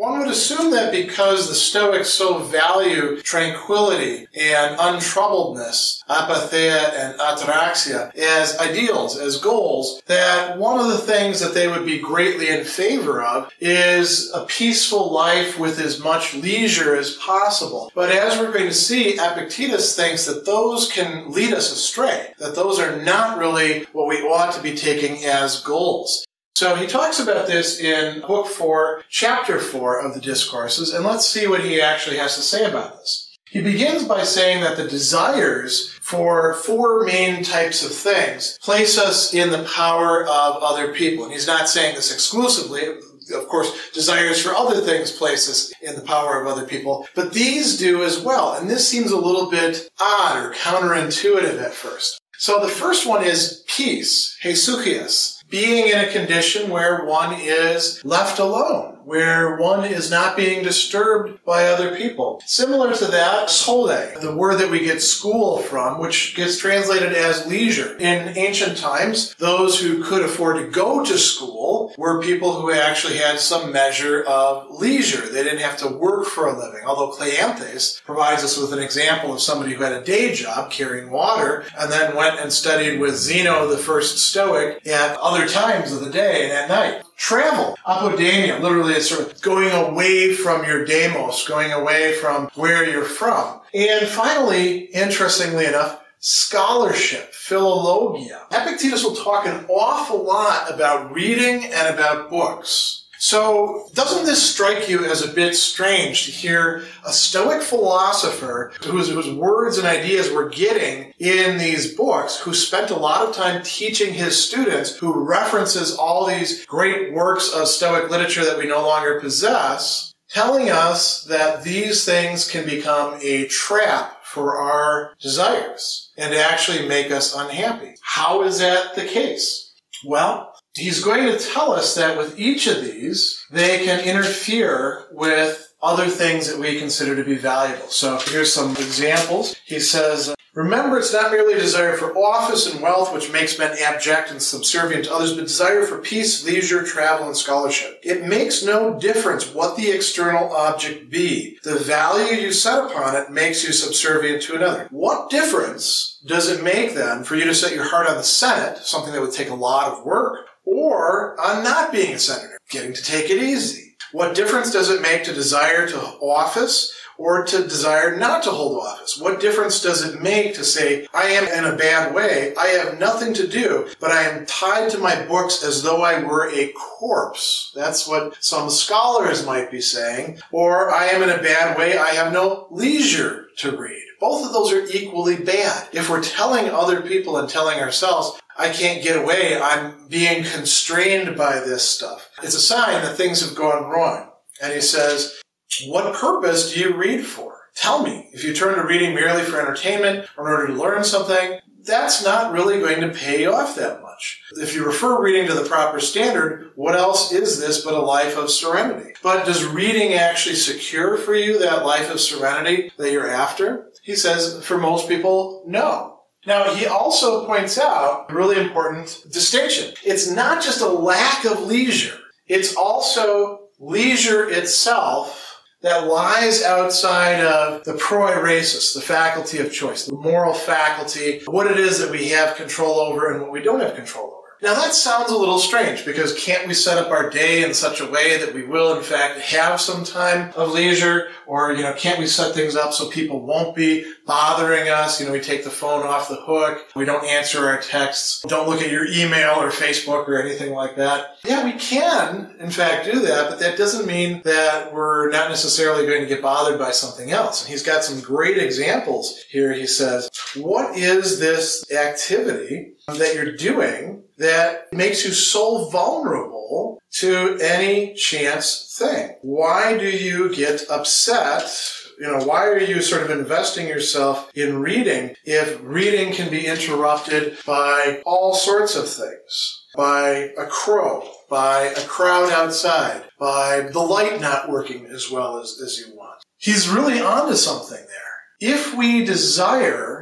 One would assume that because the Stoics so value tranquility and untroubledness, apatheia and ataraxia, as ideals, as goals, that one of the things that they would be greatly in favor of is a peaceful life with as much leisure as possible. But as we're going to see, Epictetus thinks that those can lead us astray, that those are not really what we ought to be taking as goals. So he talks about this in book four, chapter four of the Discourses, and let's see what he actually has to say about this. He begins by saying that the desires for four main types of things place us in the power of other people. And he's not saying this exclusively. Of course, desires for other things place us in the power of other people, but these do as well. And this seems a little bit odd or counterintuitive at first. So the first one is peace, hesuchias being in a condition where one is left alone, where one is not being disturbed by other people. Similar to that, schole, the word that we get school from, which gets translated as leisure. In ancient times, those who could afford to go to school were people who actually had some measure of leisure. They didn't have to work for a living. Although Cleanthes provides us with an example of somebody who had a day job carrying water and then went and studied with Zeno, the first Stoic, at other times of the day and at night. Travel. Apodemia, literally it's sort of going away from your demos, going away from where you're from. And finally, interestingly enough, scholarship, philologia. Epictetus will talk an awful lot about reading and about books. So, doesn't this strike you as a bit strange to hear a Stoic philosopher whose, whose, words and ideas we're getting in these books, who spent a lot of time teaching his students, who references all these great works of Stoic literature that we no longer possess, telling us that these things can become a trap for our desires and actually make us unhappy? How is that the case? Well, He's going to tell us that with each of these, they can interfere with other things that we consider to be valuable. So here's some examples. He says, Remember, it's not merely a desire for office and wealth which makes men abject and subservient to others, but desire for peace, leisure, travel, and scholarship. It makes no difference what the external object be. The value you set upon it makes you subservient to another. What difference does it make then for you to set your heart on the Senate, something that would take a lot of work, or on not being a senator, getting to take it easy. What difference does it make to desire to office or to desire not to hold office? What difference does it make to say, I am in a bad way, I have nothing to do, but I am tied to my books as though I were a corpse? That's what some scholars might be saying. Or I am in a bad way, I have no leisure to read. Both of those are equally bad. If we're telling other people and telling ourselves, I can't get away. I'm being constrained by this stuff. It's a sign that things have gone wrong. And he says, what purpose do you read for? Tell me. If you turn to reading merely for entertainment or in order to learn something, that's not really going to pay off that much. If you refer reading to the proper standard, what else is this but a life of serenity? But does reading actually secure for you that life of serenity that you're after? He says, for most people, no. Now, he also points out a really important distinction. It's not just a lack of leisure, it's also leisure itself that lies outside of the proairesis, the faculty of choice, the moral faculty, what it is that we have control over and what we don't have control over. Now that sounds a little strange because can't we set up our day in such a way that we will in fact have some time of leisure or, you know, can't we set things up so people won't be bothering us? You know, we take the phone off the hook. We don't answer our texts. Don't look at your email or Facebook or anything like that. Yeah, we can in fact do that, but that doesn't mean that we're not necessarily going to get bothered by something else. And he's got some great examples here. He says, what is this activity that you're doing that makes you so vulnerable to any chance thing? Why do you get upset You know, why are you sort of investing yourself in reading if reading can be interrupted by all sorts of things? By a crow, by a crowd outside, by the light not working as well as, as you want. He's really onto something there. If we desire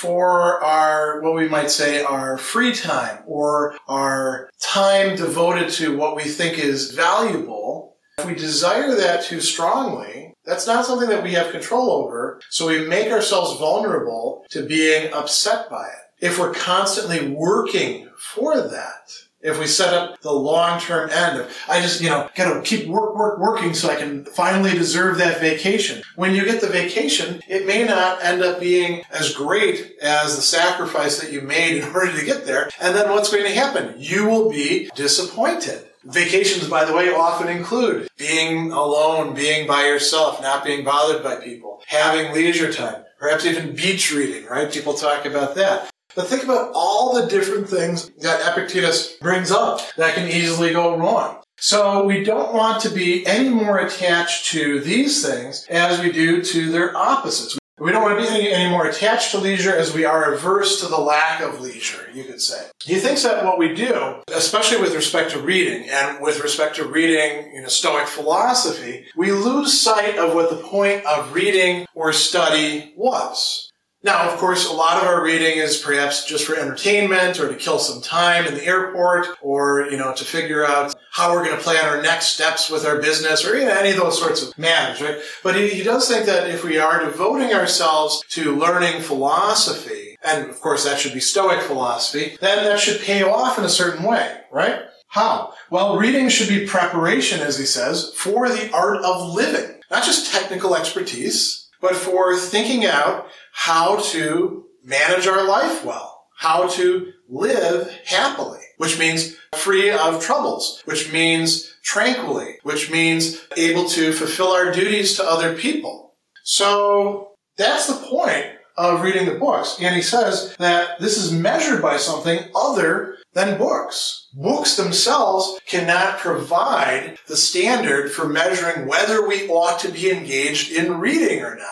for our, what we might say, our free time or our time devoted to what we think is valuable, if we desire that too strongly, that's not something that we have control over. So we make ourselves vulnerable to being upset by it. If we're constantly working for that, if we set up the long-term end of, I just, you know, gotta keep work, work, working so I can finally deserve that vacation. When you get the vacation, it may not end up being as great as the sacrifice that you made in order to get there. And then what's going to happen? You will be disappointed. Vacations, by the way, often include being alone, being by yourself, not being bothered by people, having leisure time, perhaps even beach reading, right? People talk about that. But think about all the different things that Epictetus brings up that can easily go wrong. So we don't want to be any more attached to these things as we do to their opposites. We don't want to be any, more attached to leisure as we are averse to the lack of leisure, you could say. He thinks that what we do, especially with respect to reading and with respect to reading you know, Stoic philosophy, we lose sight of what the point of reading or study was. Now, of course, a lot of our reading is perhaps just for entertainment or to kill some time in the airport or, you know, to figure out how we're going to plan our next steps with our business or you know, any of those sorts of matters, right? But he, he does think that if we are devoting ourselves to learning philosophy, and of course that should be Stoic philosophy, then that should pay off in a certain way, right? How? Well, reading should be preparation, as he says, for the art of living. Not just technical expertise, but for thinking out how to manage our life well, how to live happily, which means free of troubles, which means tranquilly, which means able to fulfill our duties to other people. So that's the point of reading the books. And he says that this is measured by something other than books. Books themselves cannot provide the standard for measuring whether we ought to be engaged in reading or not.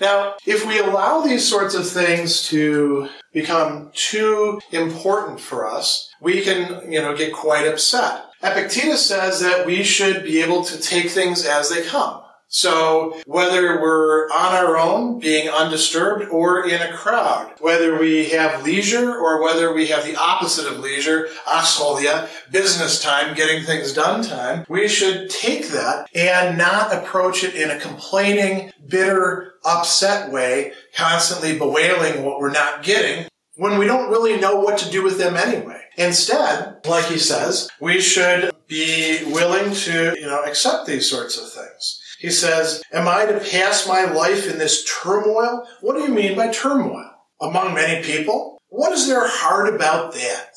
Now, if we allow these sorts of things to become too important for us, we can, you know, get quite upset. Epictetus says that we should be able to take things as they come. So whether we're on our own, being undisturbed, or in a crowd, whether we have leisure or whether we have the opposite of leisure, ascholia, business time, getting things done time, we should take that and not approach it in a complaining, bitter, upset way, constantly bewailing what we're not getting when we don't really know what to do with them anyway. Instead, like he says, we should be willing to, you know, accept these sorts of things. He says, Am I to pass my life in this turmoil? What do you mean by turmoil? Among many people? What is there hard about that?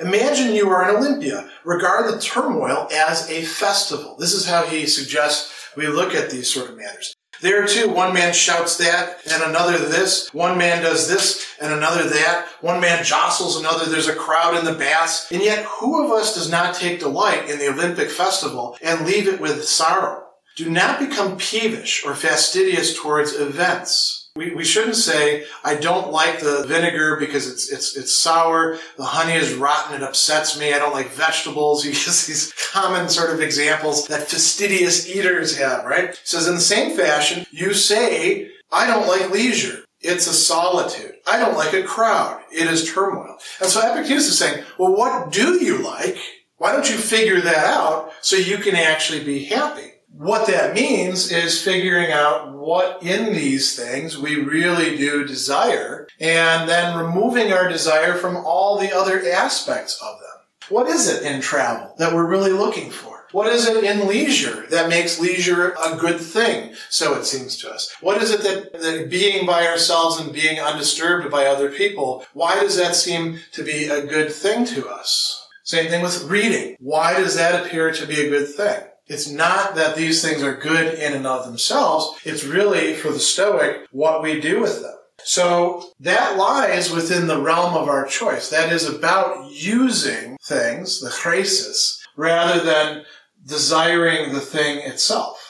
Imagine you are in Olympia. Regard the turmoil as a festival. This is how he suggests we look at these sort of matters. There too, one man shouts that and another this. One man does this and another that. One man jostles another. There's a crowd in the baths. And yet, who of us does not take delight in the Olympic festival and leave it with sorrow? Do not become peevish or fastidious towards events. We, we shouldn't say, I don't like the vinegar because it's, it's, it's sour. The honey is rotten. It upsets me. I don't like vegetables. He gives these common sort of examples that fastidious eaters have, right? Says in the same fashion, you say, I don't like leisure. It's a solitude. I don't like a crowd. It is turmoil. And so Epictetus is saying, well, what do you like? Why don't you figure that out so you can actually be happy? What that means is figuring out what in these things we really do desire and then removing our desire from all the other aspects of them. What is it in travel that we're really looking for? What is it in leisure that makes leisure a good thing? So it seems to us. What is it that, that being by ourselves and being undisturbed by other people, why does that seem to be a good thing to us? Same thing with reading. Why does that appear to be a good thing? It's not that these things are good in and of themselves. It's really for the Stoic what we do with them. So that lies within the realm of our choice. That is about using things, the chresis, rather than desiring the thing itself.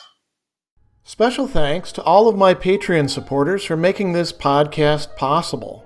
Special thanks to all of my Patreon supporters for making this podcast possible.